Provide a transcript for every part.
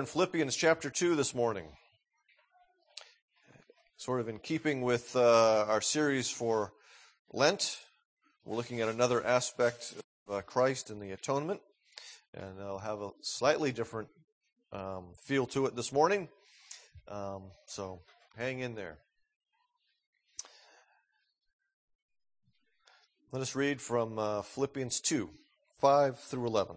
in Philippians chapter 2 this morning. Sort of in keeping with uh, our series for Lent, we're looking at another aspect of uh, Christ and the atonement, and I'll have a slightly different um, feel to it this morning. Um, so hang in there. Let us read from uh, Philippians 2 5 through 11.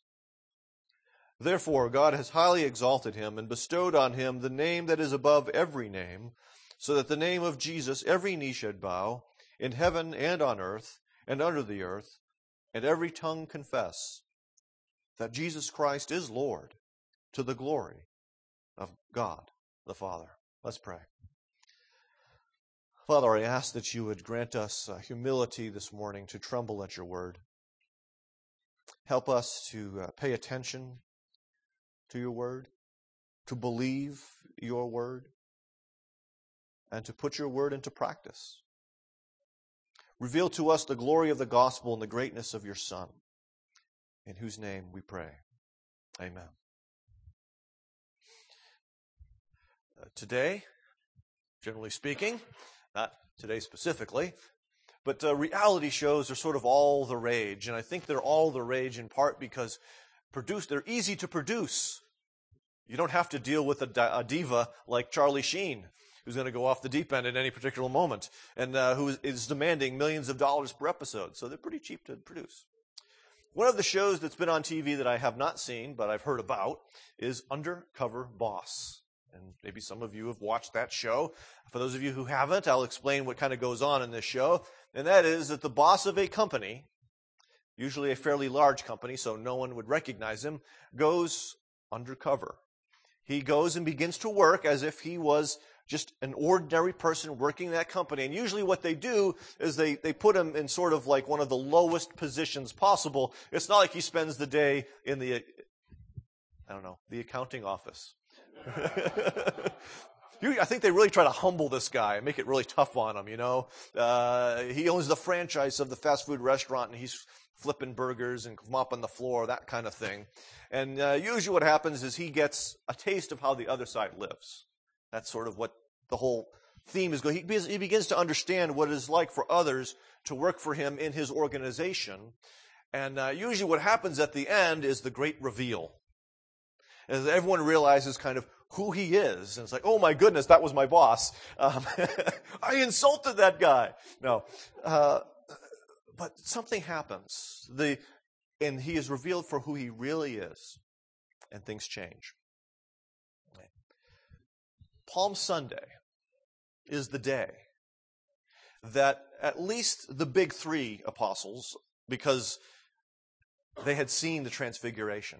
Therefore, God has highly exalted him and bestowed on him the name that is above every name, so that the name of Jesus every knee should bow, in heaven and on earth and under the earth, and every tongue confess that Jesus Christ is Lord, to the glory of God the Father. Let's pray. Father, I ask that you would grant us uh, humility this morning to tremble at your word. Help us to uh, pay attention to your word, to believe your word, and to put your word into practice. Reveal to us the glory of the gospel and the greatness of your Son, in whose name we pray. Amen. Uh, today, generally speaking, not today specifically, but uh, reality shows are sort of all the rage, and I think they're all the rage in part because produce they're easy to produce. You don't have to deal with a, a diva like Charlie Sheen, who's going to go off the deep end at any particular moment, and uh, who is demanding millions of dollars per episode. So they're pretty cheap to produce. One of the shows that's been on TV that I have not seen, but I've heard about, is Undercover Boss. And maybe some of you have watched that show. For those of you who haven't, I'll explain what kind of goes on in this show. And that is that the boss of a company, usually a fairly large company, so no one would recognize him, goes undercover. He goes and begins to work as if he was just an ordinary person working that company. And usually what they do is they, they put him in sort of like one of the lowest positions possible. It's not like he spends the day in the, I don't know, the accounting office. I think they really try to humble this guy and make it really tough on him, you know. Uh, he owns the franchise of the fast food restaurant and he's flipping burgers and mopping the floor, that kind of thing. And uh, usually what happens is he gets a taste of how the other side lives. That's sort of what the whole theme is going. He, he begins to understand what it is like for others to work for him in his organization. And uh, usually what happens at the end is the great reveal. As everyone realizes kind of who he is. And it's like, oh my goodness, that was my boss. Um, I insulted that guy. No. Uh, but something happens. The, and he is revealed for who he really is. And things change. Palm Sunday is the day that at least the big three apostles, because they had seen the transfiguration,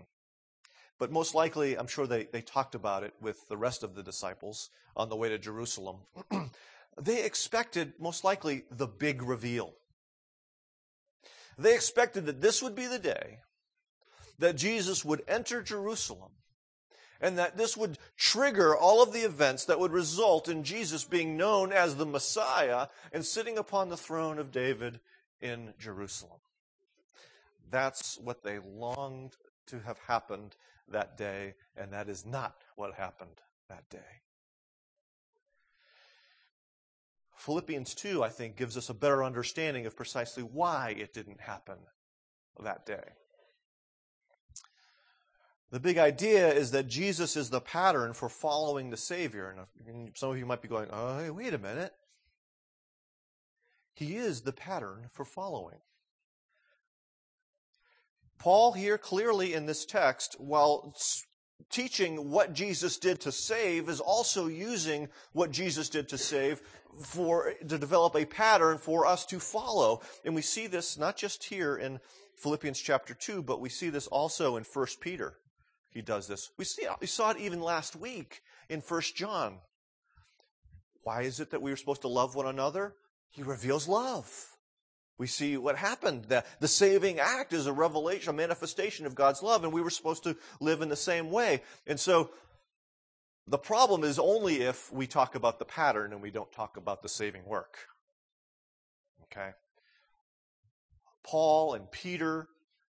but most likely, I'm sure they, they talked about it with the rest of the disciples on the way to Jerusalem. they expected, most likely, the big reveal. They expected that this would be the day that Jesus would enter Jerusalem and that this would trigger all of the events that would result in Jesus being known as the Messiah and sitting upon the throne of David in Jerusalem. That's what they longed to have happened that day, and that is not what happened that day. Philippians 2, I think, gives us a better understanding of precisely why it didn't happen that day. The big idea is that Jesus is the pattern for following the Savior. And uh, some of you might be going, oh, hey, wait a minute. He is the pattern for following. Paul here clearly in this text, while teaching what Jesus did to save, is also using what Jesus did to save for, to develop a pattern for us to follow. And we see this not just here in Philippians chapter 2, but we see this also in 1 Peter. He does this. We, see, we saw it even last week in 1 John. Why is it that we are supposed to love one another? He reveals love. We see what happened. The, the saving act is a revelation, a manifestation of God's love, and we were supposed to live in the same way. And so the problem is only if we talk about the pattern and we don't talk about the saving work. Okay? Paul and Peter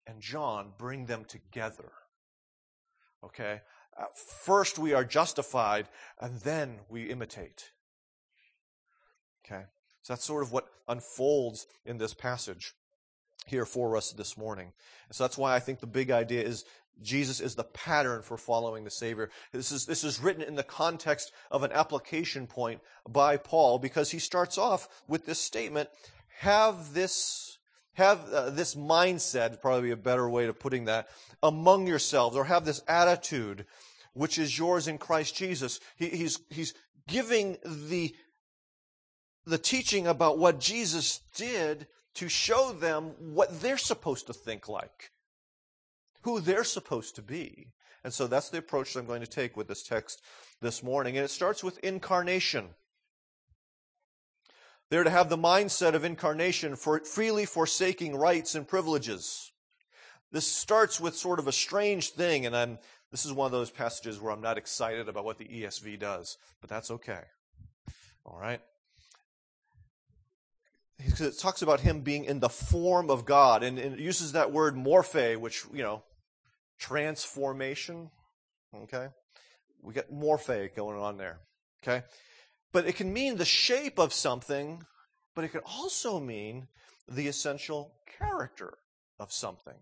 and John bring them together. Okay? Uh, first we are justified and then we imitate. Okay? So that's sort of what unfolds in this passage here for us this morning. And so that's why I think the big idea is Jesus is the pattern for following the Savior. This is, this is written in the context of an application point by Paul because he starts off with this statement, have this, have uh, this mindset, probably a better way of putting that, among yourselves, or have this attitude which is yours in Christ Jesus. He, he's, he's giving the, the teaching about what Jesus did to show them what they're supposed to think like who they're supposed to be. And so that's the approach that I'm going to take with this text this morning. And it starts with incarnation. They're to have the mindset of incarnation for freely forsaking rights and privileges. This starts with sort of a strange thing, and I'm, this is one of those passages where I'm not excited about what the ESV does, but that's okay. All right? Because it talks about him being in the form of God, and, and it uses that word morphe, which, you know, transformation. Okay? We got morphe going on there. Okay? But it can mean the shape of something, but it can also mean the essential character of something.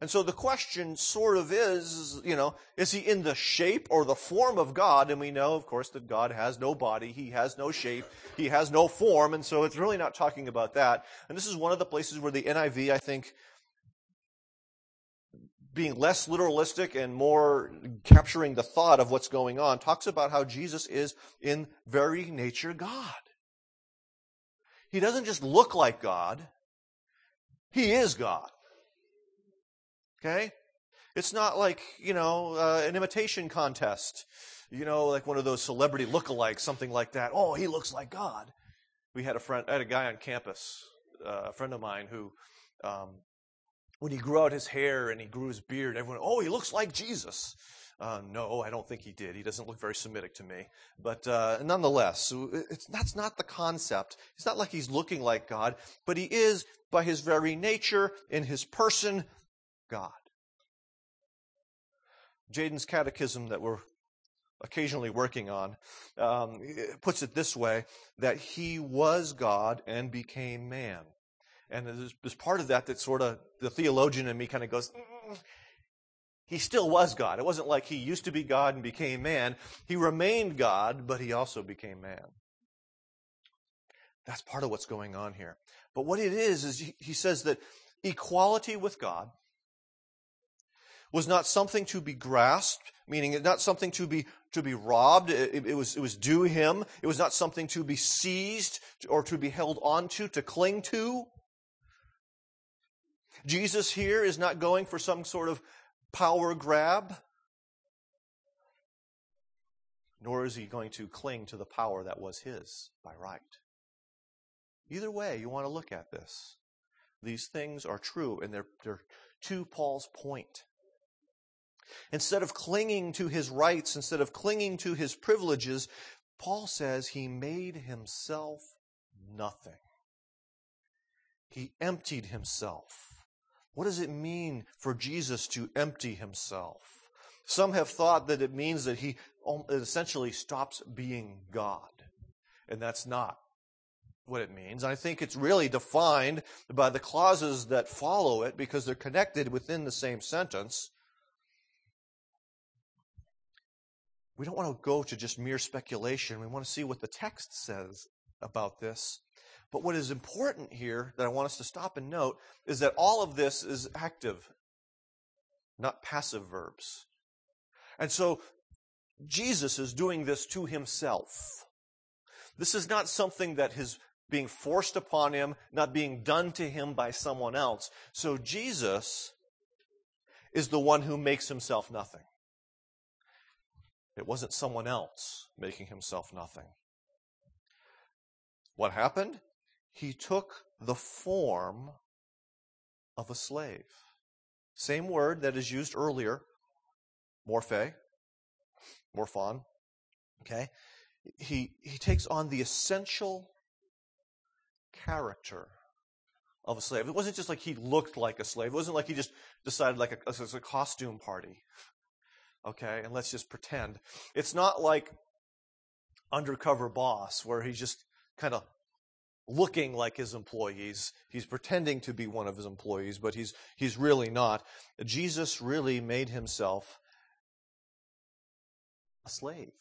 And so the question sort of is, you know, is he in the shape or the form of God? And we know, of course, that God has no body, he has no shape, he has no form, and so it's really not talking about that. And this is one of the places where the NIV, I think, being less literalistic and more capturing the thought of what's going on, talks about how Jesus is in very nature God. He doesn't just look like God, He is God. Okay? It's not like, you know, uh, an imitation contest. You know, like one of those celebrity lookalikes, something like that. Oh, he looks like God. We had a friend, I had a guy on campus, uh, a friend of mine who um, when he grew out his hair and he grew his beard, everyone, oh, he looks like Jesus. Uh, no, I don't think he did. He doesn't look very Semitic to me. But uh, nonetheless, that's not the concept. It's not like he's looking like God, but he is, by his very nature, in his person, God. Jaden's catechism that we're occasionally working on um, puts it this way that he was God and became man. And there's, part of that that sort of, the theologian in me kind of goes, he still was God. It wasn't like he used to be God and became man. He remained God, but he also became man. That's part of what's going on here. But what it is, is he says that equality with God was not something to be grasped, meaning not something to be to be robbed. It, it, was it was due him. It was not something to be seized or to be held onto, to cling to. Jesus here is not going for some sort of power grab, nor is he going to cling to the power that was his by right. Either way, you want to look at this. These things are true, and they're, they're to Paul's point. Instead of clinging to his rights, instead of clinging to his privileges, Paul says he made himself nothing. He emptied himself. What does it mean for Jesus to empty himself? Some have thought that it means that he um, essentially stops being God. And that's not what it means. I think it's really defined by the clauses that follow it because they're connected within the same sentence. We don't want to go to just mere speculation. We want to see what the text says about this. But what is important here that I want us to stop and note is that all of this is active, not passive verbs. And so Jesus is doing this to himself. This is not something that is being forced upon him, not being done to him by someone else. So Jesus is the one who makes himself nothing. It wasn't someone else making himself nothing. What happened? He took the form of a slave. Same word that is used earlier, morphe, morphon. Okay? He, he takes on the essential character of a slave. It wasn't just like he looked like a slave. It wasn't like he just decided like a, a, a costume party. Okay, and let's just pretend. It's not like undercover boss where he's just kind of looking like his employees. He's pretending to be one of his employees, but he's, he's really not. Jesus really made himself a slave.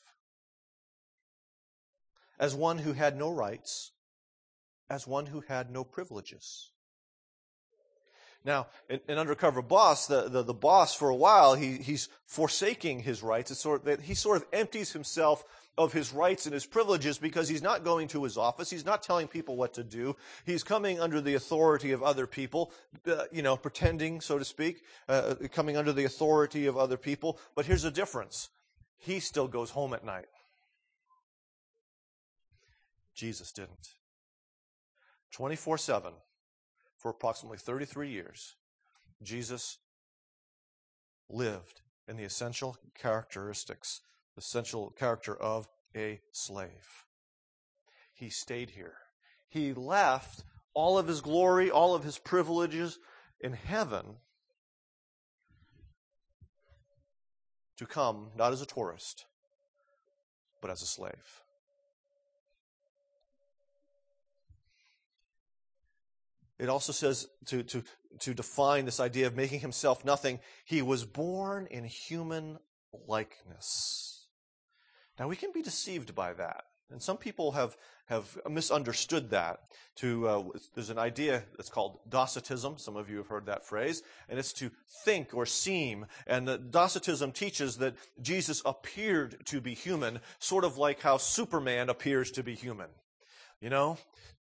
As one who had no rights, as one who had no privileges. Now, an, undercover boss, the, the, the, boss for a while, he, he's forsaking his rights. It's sort of, he sort of empties himself of his rights and his privileges because he's not going to his office. He's not telling people what to do. He's coming under the authority of other people, uh, you know, pretending, so to speak, uh, coming under the authority of other people. But here's the difference. He still goes home at night. Jesus didn't. 24 7 for approximately 33 years, Jesus lived in the essential characteristics the essential character of a slave. He stayed here. He left all of his glory, all of his privileges in heaven to come not as a tourist, but as a slave. It also says to, to, to define this idea of making himself nothing, he was born in human likeness. Now we can be deceived by that. And some people have, have misunderstood that. To uh, there's an idea that's called Docetism. Some of you have heard that phrase, and it's to think or seem. And the Docetism teaches that Jesus appeared to be human, sort of like how Superman appears to be human. You know,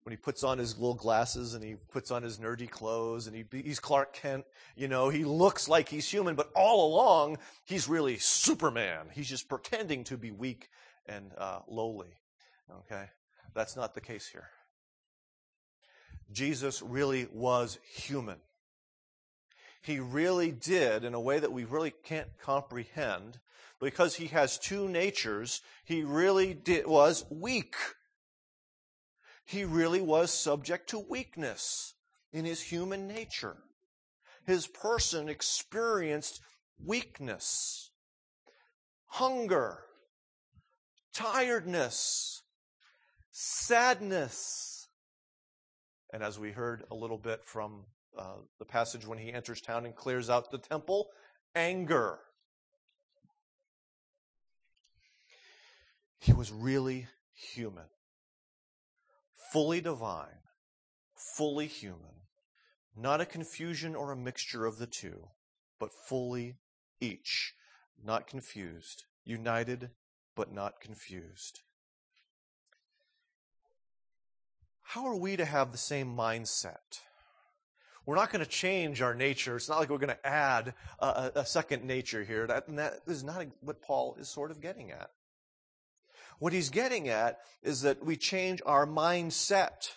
when he puts on his little glasses and he puts on his nerdy clothes and he, he's Clark Kent, you know, he looks like he's human, but all along he's really Superman. He's just pretending to be weak and uh, lowly. Okay, that's not the case here. Jesus really was human. He really did, in a way that we really can't comprehend, because he has two natures, he really did, was weak he really was subject to weakness in his human nature. His person experienced weakness, hunger, tiredness, sadness. And as we heard a little bit from uh, the passage when he enters town and clears out the temple, anger. He was really human fully divine, fully human, not a confusion or a mixture of the two, but fully each, not confused, united but not confused. How are we to have the same mindset? We're not going to change our nature. It's not like we're going to add a, a second nature here. That, that is not what Paul is sort of getting at. What he's getting at is that we change our mindset.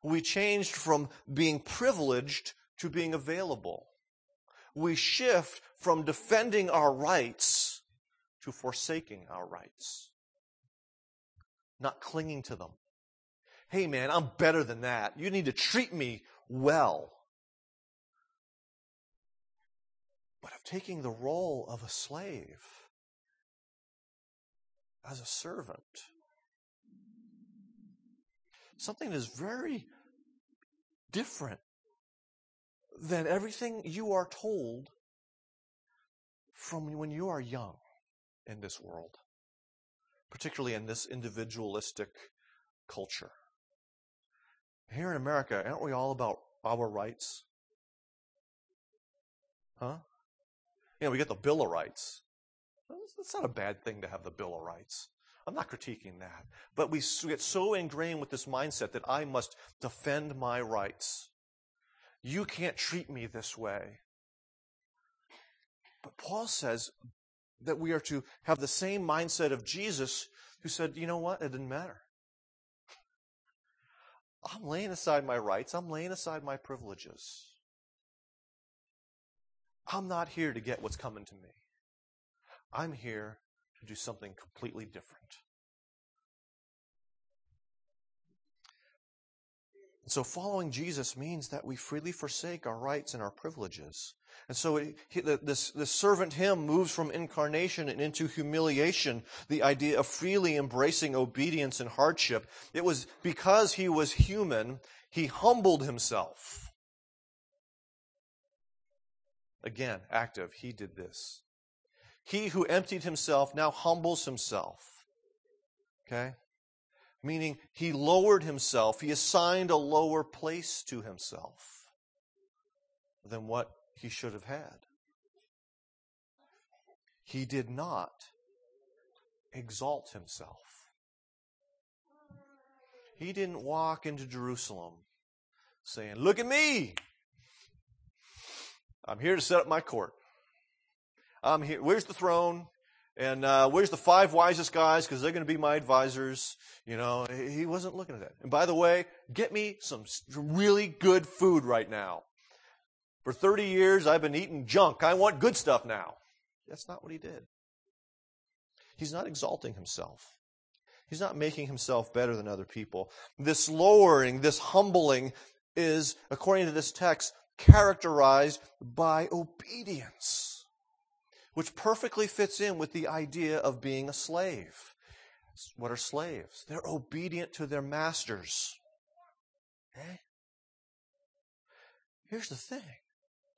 We changed from being privileged to being available. We shift from defending our rights to forsaking our rights. Not clinging to them. Hey man, I'm better than that. You need to treat me well. But of taking the role of a slave as a servant. Something that is very different than everything you are told from when you are young in this world, particularly in this individualistic culture. Here in America, aren't we all about our rights? Huh? You know, we get the Bill of Rights. It's not a bad thing to have the Bill of Rights. I'm not critiquing that. But we get so ingrained with this mindset that I must defend my rights. You can't treat me this way. But Paul says that we are to have the same mindset of Jesus who said, you know what? It didn't matter. I'm laying aside my rights. I'm laying aside my privileges. I'm not here to get what's coming to me. I'm here to do something completely different. So following Jesus means that we freely forsake our rights and our privileges. And so this, this servant hymn moves from incarnation and into humiliation, the idea of freely embracing obedience and hardship. It was because he was human, he humbled himself. Again, active, he did this. He who emptied himself now humbles himself. Okay? Meaning he lowered himself, he assigned a lower place to himself than what he should have had. He did not exalt himself. He didn't walk into Jerusalem saying, Look at me! I'm here to set up my court. I'm here. Where's the throne? And uh, where's the five wisest guys? Because they're going to be my advisors. You know, he wasn't looking at that. And by the way, get me some really good food right now. For 30 years, I've been eating junk. I want good stuff now. That's not what he did. He's not exalting himself. He's not making himself better than other people. This lowering, this humbling is, according to this text, characterized by obedience, which perfectly fits in with the idea of being a slave. What are slaves? They're obedient to their masters. Okay? Here's the thing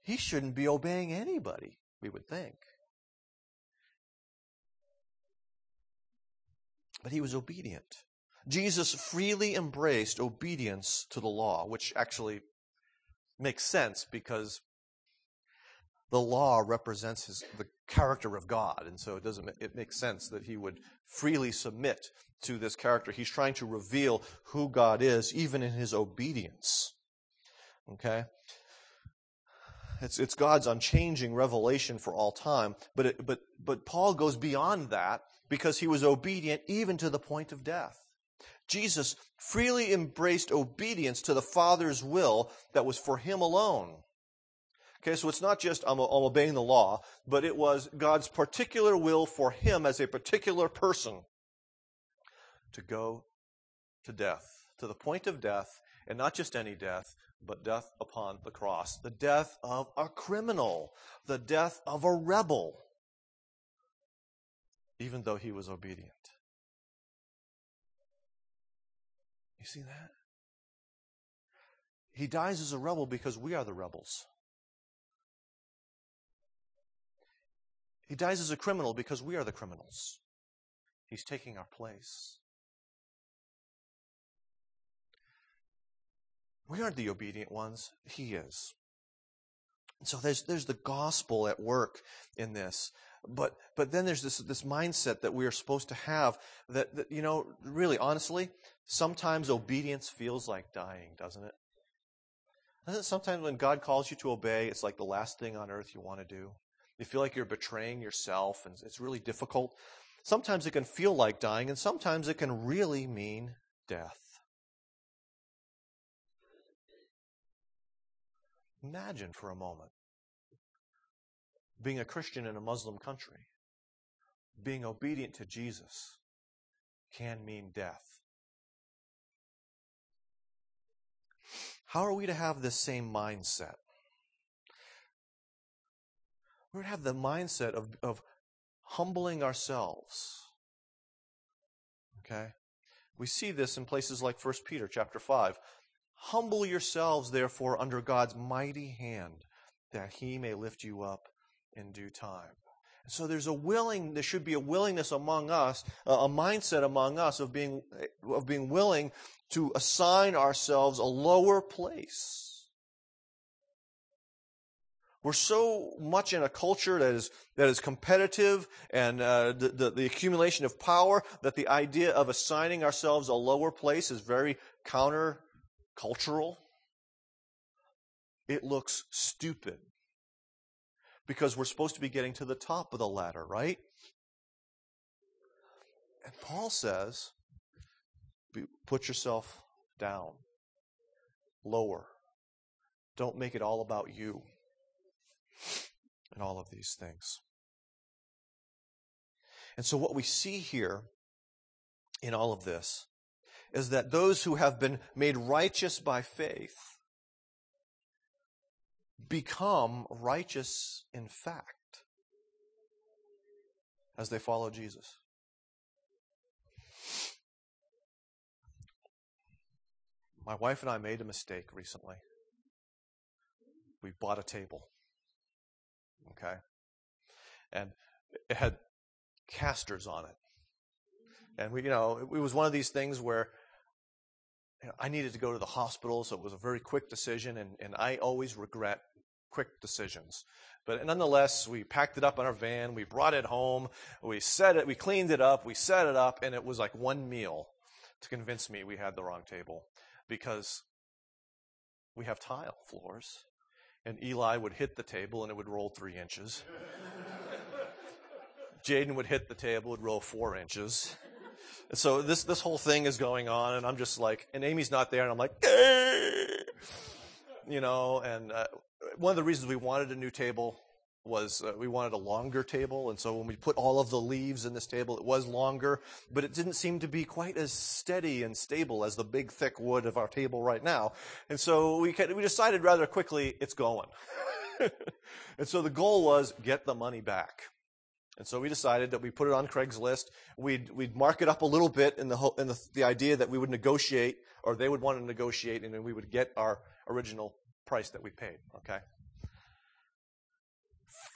he shouldn't be obeying anybody, we would think. But he was obedient. Jesus freely embraced obedience to the law, which actually makes sense because the law represents his, the character of God, and so it doesn't. It makes sense that he would freely submit to this character. He's trying to reveal who God is, even in his obedience. Okay, it's, it's God's unchanging revelation for all time. But, it, but, but Paul goes beyond that because he was obedient even to the point of death. Jesus freely embraced obedience to the Father's will that was for him alone. Okay, so it's not just I'm, I'm obeying the law, but it was God's particular will for him as a particular person to go to death, to the point of death, and not just any death, but death upon the cross. The death of a criminal, the death of a rebel, even though he was obedient. You see that? He dies as a rebel because we are the rebels. He dies as a criminal because we are the criminals. He's taking our place. We aren't the obedient ones. He is. So there's, there's the gospel at work in this. But, but then there's this, this mindset that we are supposed to have that, that, you know, really, honestly, sometimes obedience feels like dying, doesn't it? Doesn't it sometimes when God calls you to obey, it's like the last thing on earth you want to do? You feel like you're betraying yourself and it's really difficult. Sometimes it can feel like dying and sometimes it can really mean death. Imagine for a moment being a Christian in a Muslim country. Being obedient to Jesus can mean death. How are we to have this same mindset? We're to have the mindset of, of humbling ourselves. Okay? We see this in places like 1 Peter chapter 5. Humble yourselves, therefore, under God's mighty hand, that he may lift you up in due time. So there's a willing, there should be a willingness among us, a mindset among us of being, eh, of being willing to assign ourselves a lower place. We're so much in a culture that is, that is competitive and uh, the, the, the accumulation of power that the idea of assigning ourselves a lower place is very counter-cultural. It looks stupid because we're supposed to be getting to the top of the ladder, right? And Paul says, put yourself down, lower. Don't make it all about you and all of these things. And so, what we see here in all of this is that those who have been made righteous by faith become righteous in fact as they follow Jesus. My wife and I made a mistake recently. We bought a table. Okay? And it had casters on it. Mm-hmm. And we, you know, it was one of these things where you know, I needed to go to the hospital, so it was a very quick decision, and, and I always regret quick decisions. But nonetheless, we packed it up in our van, we brought it home, we set it, we cleaned it up, we set it up, and it was like one meal to convince me we had the wrong table. Because we have tile floors and Eli would hit the table and it would roll three inches. Jaden would hit the table, would roll four inches. And so this, this whole thing is going on, and I'm just like, and Amy's not there, and I'm like, you know, and uh, one of the reasons we wanted a new table was uh, we wanted a longer table, and so when we put all of the leaves in this table, it was longer, but it didn't seem to be quite as steady and stable as the big thick wood of our table right now. And so we we decided rather quickly it's going. and so the goal was get the money back. And so we decided that we put it on Craigslist. We'd, we'd mark it up a little bit in the, in the, the idea that we would negotiate, or they would want to negotiate, and then we would get our original price that we paid. Okay?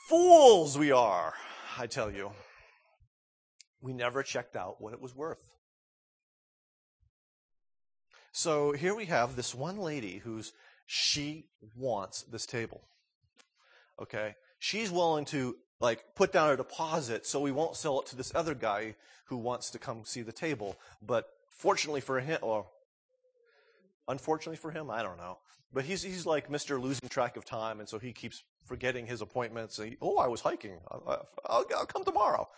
Fools we are, I tell you. We never checked out what it was worth. So here we have this one lady who's, she wants this table. Okay? She's willing to, like, put down a deposit so we won't sell it to this other guy who wants to come see the table. But fortunately for him, or unfortunately for him, I don't know. But he's, he's like Mr. losing track of time, and so he keeps forgetting his appointments. He, oh, I was hiking. I'll, I'll, I'll come tomorrow.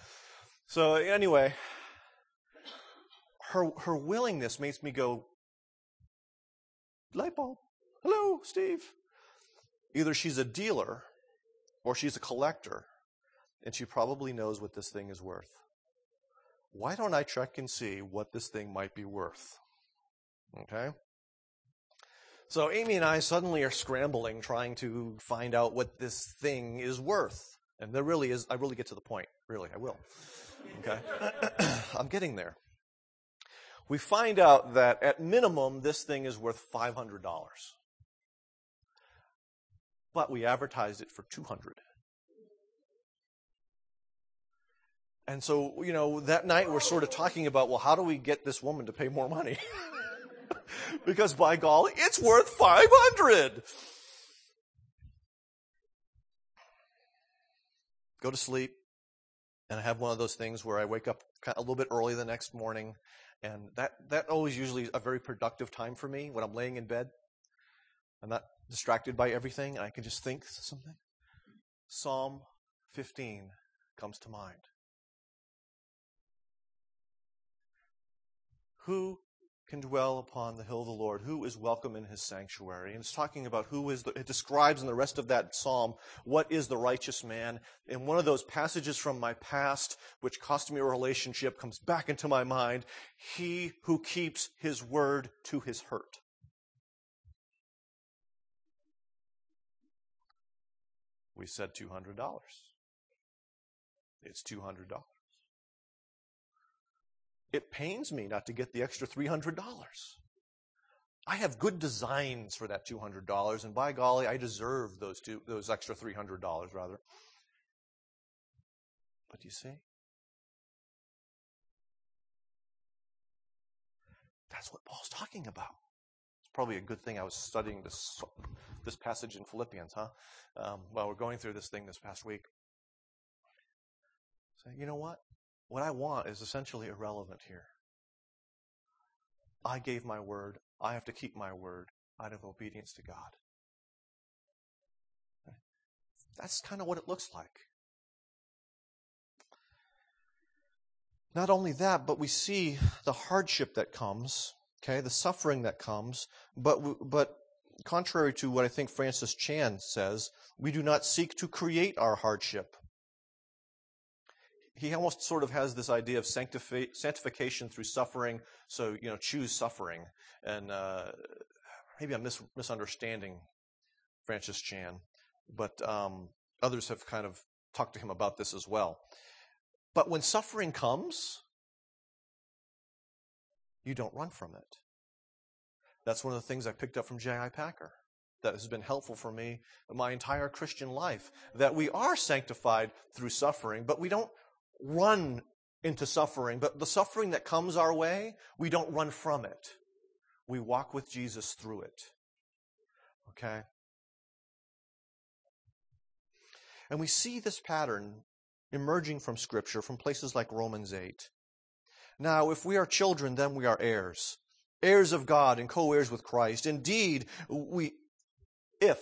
So anyway, her her willingness makes me go, light bulb. Hello, Steve. Either she's a dealer or she's a collector, and she probably knows what this thing is worth. Why don't I check and see what this thing might be worth? Okay? So Amy and I suddenly are scrambling trying to find out what this thing is worth. And there really is, I really get to the point. Really, I will. Okay? I'm getting there. We find out that at minimum, this thing is worth $500. But we advertised it for 200 And so, you know, that night we're sort of talking about, well, how do we get this woman to pay more money? because by golly, it's worth 500. Go to sleep. And I have one of those things where I wake up a little bit early the next morning. And that, that always usually a very productive time for me when I'm laying in bed. I'm not distracted by everything and I can just think something. Psalm 15 comes to mind. Who can dwell upon the hill of the Lord, who is welcome in his sanctuary. And it's talking about who is the, it describes in the rest of that psalm what is the righteous man. And one of those passages from my past, which cost me a relationship, comes back into my mind. He who keeps his word to his hurt. We said $200. It's $200. It pains me not to get the extra $300. I have good designs for that $200, and by golly, I deserve those two, those extra $300 rather. But you see? That's what Paul's talking about. It's probably a good thing I was studying this, this passage in Philippians, huh? Um, while we're going through this thing this past week. Say, you know what? What I want is essentially irrelevant here. I gave my word. I have to keep my word out of obedience to God. That's kind of what it looks like. Not only that, but we see the hardship that comes, okay, the suffering that comes, but, but contrary to what I think Francis Chan says, we do not seek to create our hardship. He almost sort of has this idea of sanctifi- sanctification through suffering, so, you know, choose suffering. And uh, maybe I'm mis- misunderstanding Francis Chan, but um, others have kind of talked to him about this as well. But when suffering comes, you don't run from it. That's one of the things I picked up from J.I. Packer that has been helpful for me my entire Christian life. That we are sanctified through suffering, but we don't run into suffering. But the suffering that comes our way, we don't run from it. We walk with Jesus through it. Okay? And we see this pattern emerging from Scripture from places like Romans 8. Now, if we are children, then we are heirs, heirs of God and co heirs with Christ. Indeed, we, if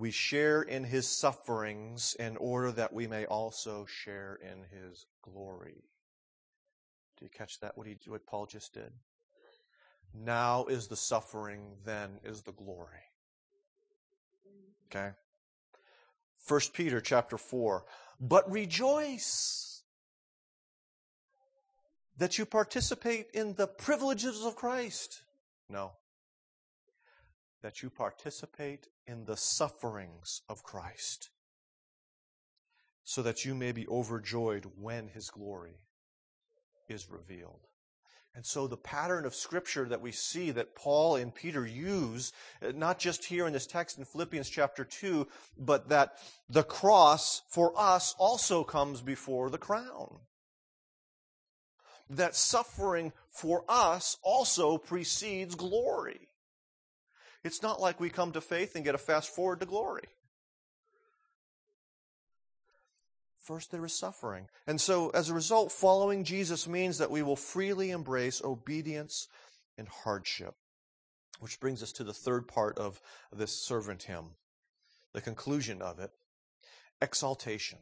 we share in his sufferings in order that we may also share in his glory. Do you catch that? What, he, what Paul just did? Now is the suffering, then is the glory. Okay? 1 Peter chapter 4. But rejoice that you participate in the privileges of Christ. No. That you participate in the sufferings of Christ, so that you may be overjoyed when his glory is revealed. And so the pattern of scripture that we see that Paul and Peter use, uh, not just here in this text in Philippians chapter 2, but that the cross for us also comes before the crown. That suffering for us also precedes glory. It's not like we come to faith and get a fast forward to glory. First, there is suffering. And so, as a result, following Jesus means that we will freely embrace obedience and hardship. Which brings us to the third part of this servant hymn, the conclusion of it exaltation.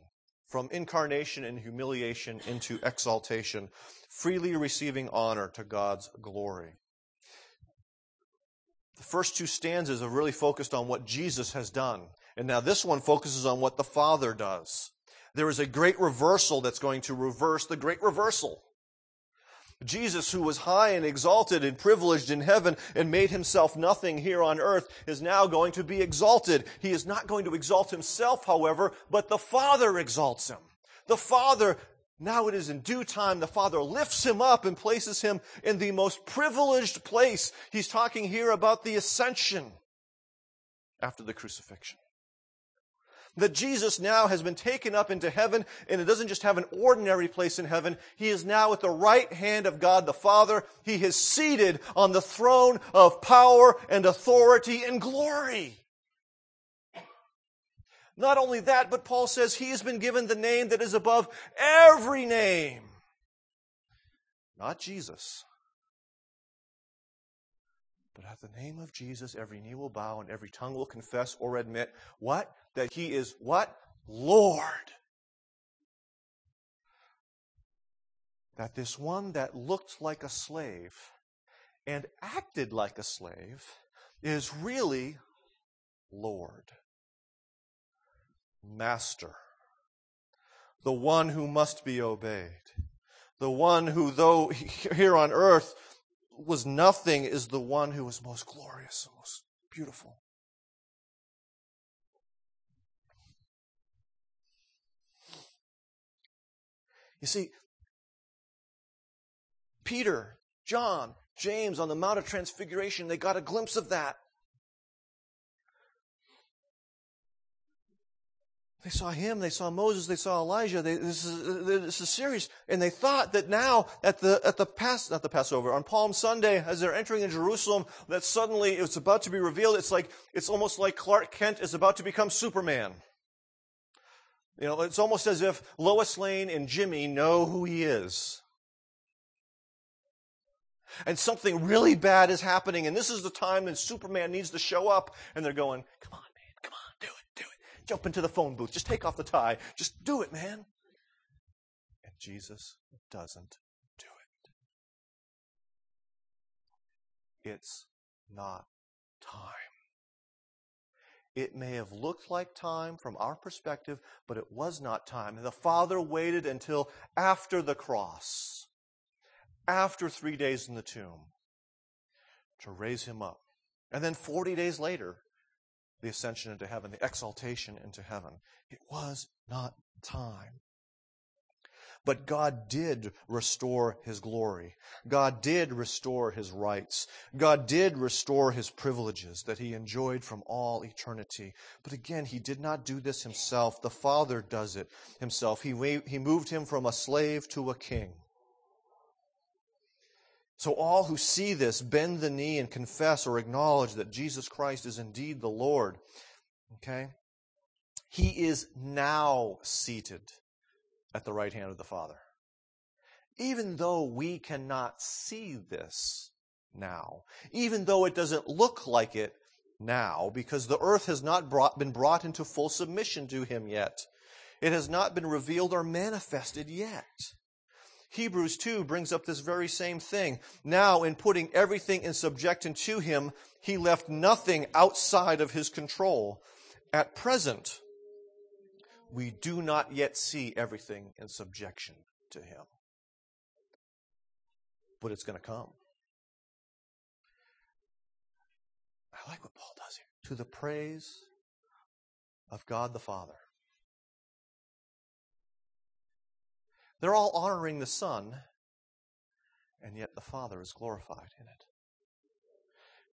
From incarnation and humiliation into exaltation, freely receiving honor to God's glory. The first two stanzas are really focused on what Jesus has done. And now this one focuses on what the Father does there is a great reversal that's going to reverse the great reversal. Jesus, who was high and exalted and privileged in heaven and made himself nothing here on earth, is now going to be exalted. He is not going to exalt himself, however, but the Father exalts him. The Father, now it is in due time, the Father lifts him up and places him in the most privileged place. He's talking here about the ascension after the crucifixion that Jesus now has been taken up into heaven and it doesn't just have an ordinary place in heaven. He is now at the right hand of God the Father. He is seated on the throne of power and authority and glory. Not only that, but Paul says he has been given the name that is above every name. Not Jesus. But at the name of Jesus, every knee will bow and every tongue will confess or admit what? that he is what? Lord. That this one that looked like a slave and acted like a slave is really Lord, Master, the one who must be obeyed, the one who, though here on earth was nothing, is the one who is most glorious and most beautiful. You see, Peter, John, James on the Mount of Transfiguration, they got a glimpse of that. They saw him, they saw Moses, they saw Elijah. They, this, is, uh, this is serious. And they thought that now at the, at the Pass, not the Passover, on Palm Sunday, as they're entering in Jerusalem, that suddenly it's about to be revealed. It's like, it's almost like Clark Kent is about to become Superman. You know, it's almost as if Lois Lane and Jimmy know who he is. And something really bad is happening, and this is the time that Superman needs to show up, and they're going, come on, jump into the phone booth. Just take off the tie. Just do it, man. And Jesus doesn't do it. It's not time. It may have looked like time from our perspective, but it was not time. And the Father waited until after the cross, after three days in the tomb, to raise him up. And then 40 days later, the ascension into heaven, the exaltation into heaven. It was not time. But God did restore his glory. God did restore his rights. God did restore his privileges that he enjoyed from all eternity. But again, he did not do this himself. The Father does it himself. He, he moved him from a slave to a king. So all who see this bend the knee and confess or acknowledge that Jesus Christ is indeed the Lord. Okay? He is now seated at the right hand of the Father. Even though we cannot see this now, even though it doesn't look like it now, because the earth has not brought, been brought into full submission to him yet. It has not been revealed or manifested yet. Hebrews 2 brings up this very same thing. Now, in putting everything in subjection to him, he left nothing outside of his control. At present, we do not yet see everything in subjection to him. But it's going to come. I like what Paul does here. To the praise of God the Father They're all honoring the Son, and yet the Father is glorified in it.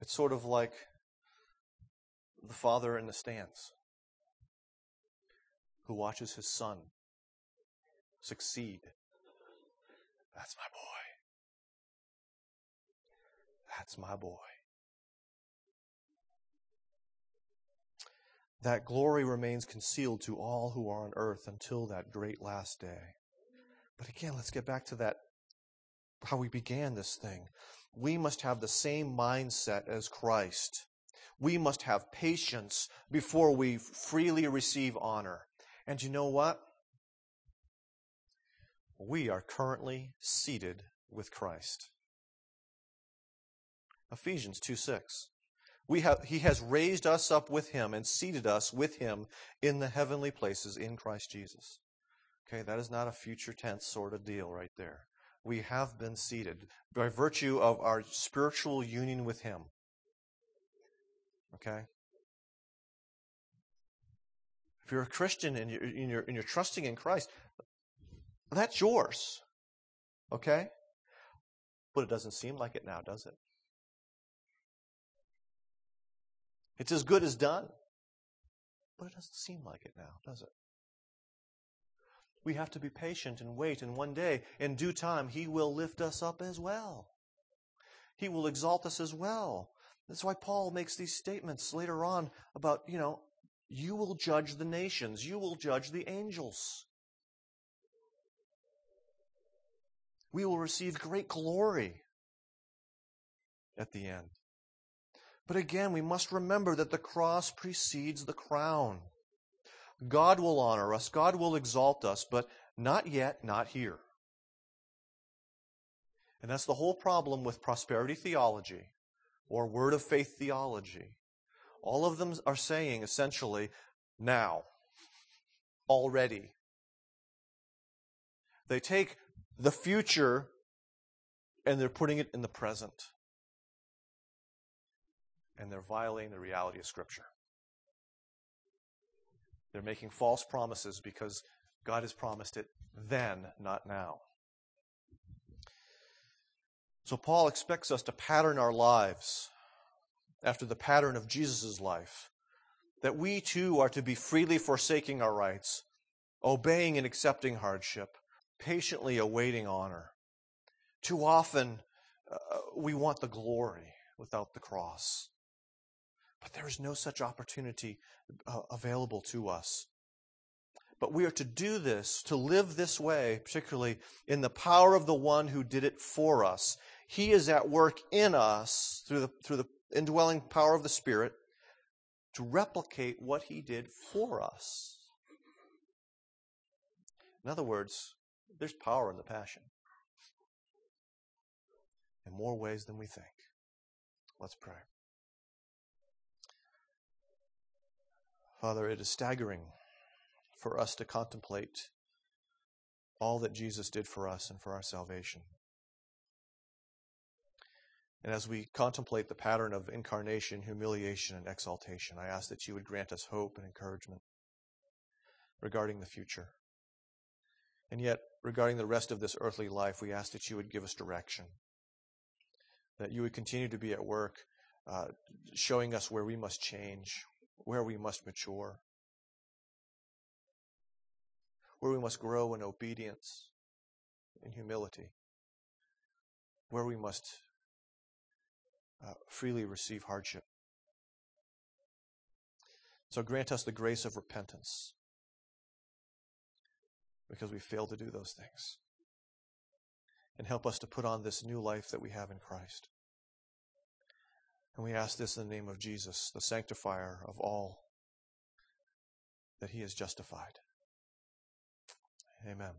It's sort of like the Father in the stands who watches his Son succeed. That's my boy. That's my boy. That glory remains concealed to all who are on earth until that great last day. But again, let's get back to that, how we began this thing. We must have the same mindset as Christ. We must have patience before we freely receive honor. And you know what? We are currently seated with Christ. Ephesians 2 6. We have, he has raised us up with him and seated us with him in the heavenly places in Christ Jesus. Okay, that is not a future tense sort of deal right there. We have been seated by virtue of our spiritual union with Him. Okay? If you're a Christian and you're, and you're, and you're trusting in Christ, that's yours. Okay? But it doesn't seem like it now, does it? It's as good as done. But it doesn't seem like it now, does it? We have to be patient and wait, and one day, in due time, He will lift us up as well. He will exalt us as well. That's why Paul makes these statements later on about, you know, you will judge the nations, you will judge the angels. We will receive great glory at the end. But again, we must remember that the cross precedes the crown. God will honor us, God will exalt us, but not yet, not here. And that's the whole problem with prosperity theology or word of faith theology. All of them are saying essentially, now, already. They take the future and they're putting it in the present. And they're violating the reality of Scripture. They're making false promises because God has promised it then, not now. So Paul expects us to pattern our lives after the pattern of Jesus' life. that we too are to be freely forsaking our rights, obeying and accepting hardship, patiently awaiting honor. Too often, uh, we want the glory without the cross. But there is no such opportunity uh, available to us. But we are to do this, to live this way, particularly in the power of the one who did it for us. He is at work in us through the, through the indwelling power of the Spirit to replicate what he did for us. In other words, there's power in the passion in more ways than we think. Let's pray. Father, it is staggering for us to contemplate all that Jesus did for us and for our salvation. And as we contemplate the pattern of incarnation, humiliation, and exaltation, I ask that you would grant us hope and encouragement regarding the future. And yet, regarding the rest of this earthly life, we ask that you would give us direction, that you would continue to be at work, uh, showing us where we must change, where we must mature, where we must grow in obedience, in humility, where we must uh, freely receive hardship. So grant us the grace of repentance because we fail to do those things. And help us to put on this new life that we have in Christ. And we ask this in the name of Jesus, the sanctifier of all, that he is justified. Amen.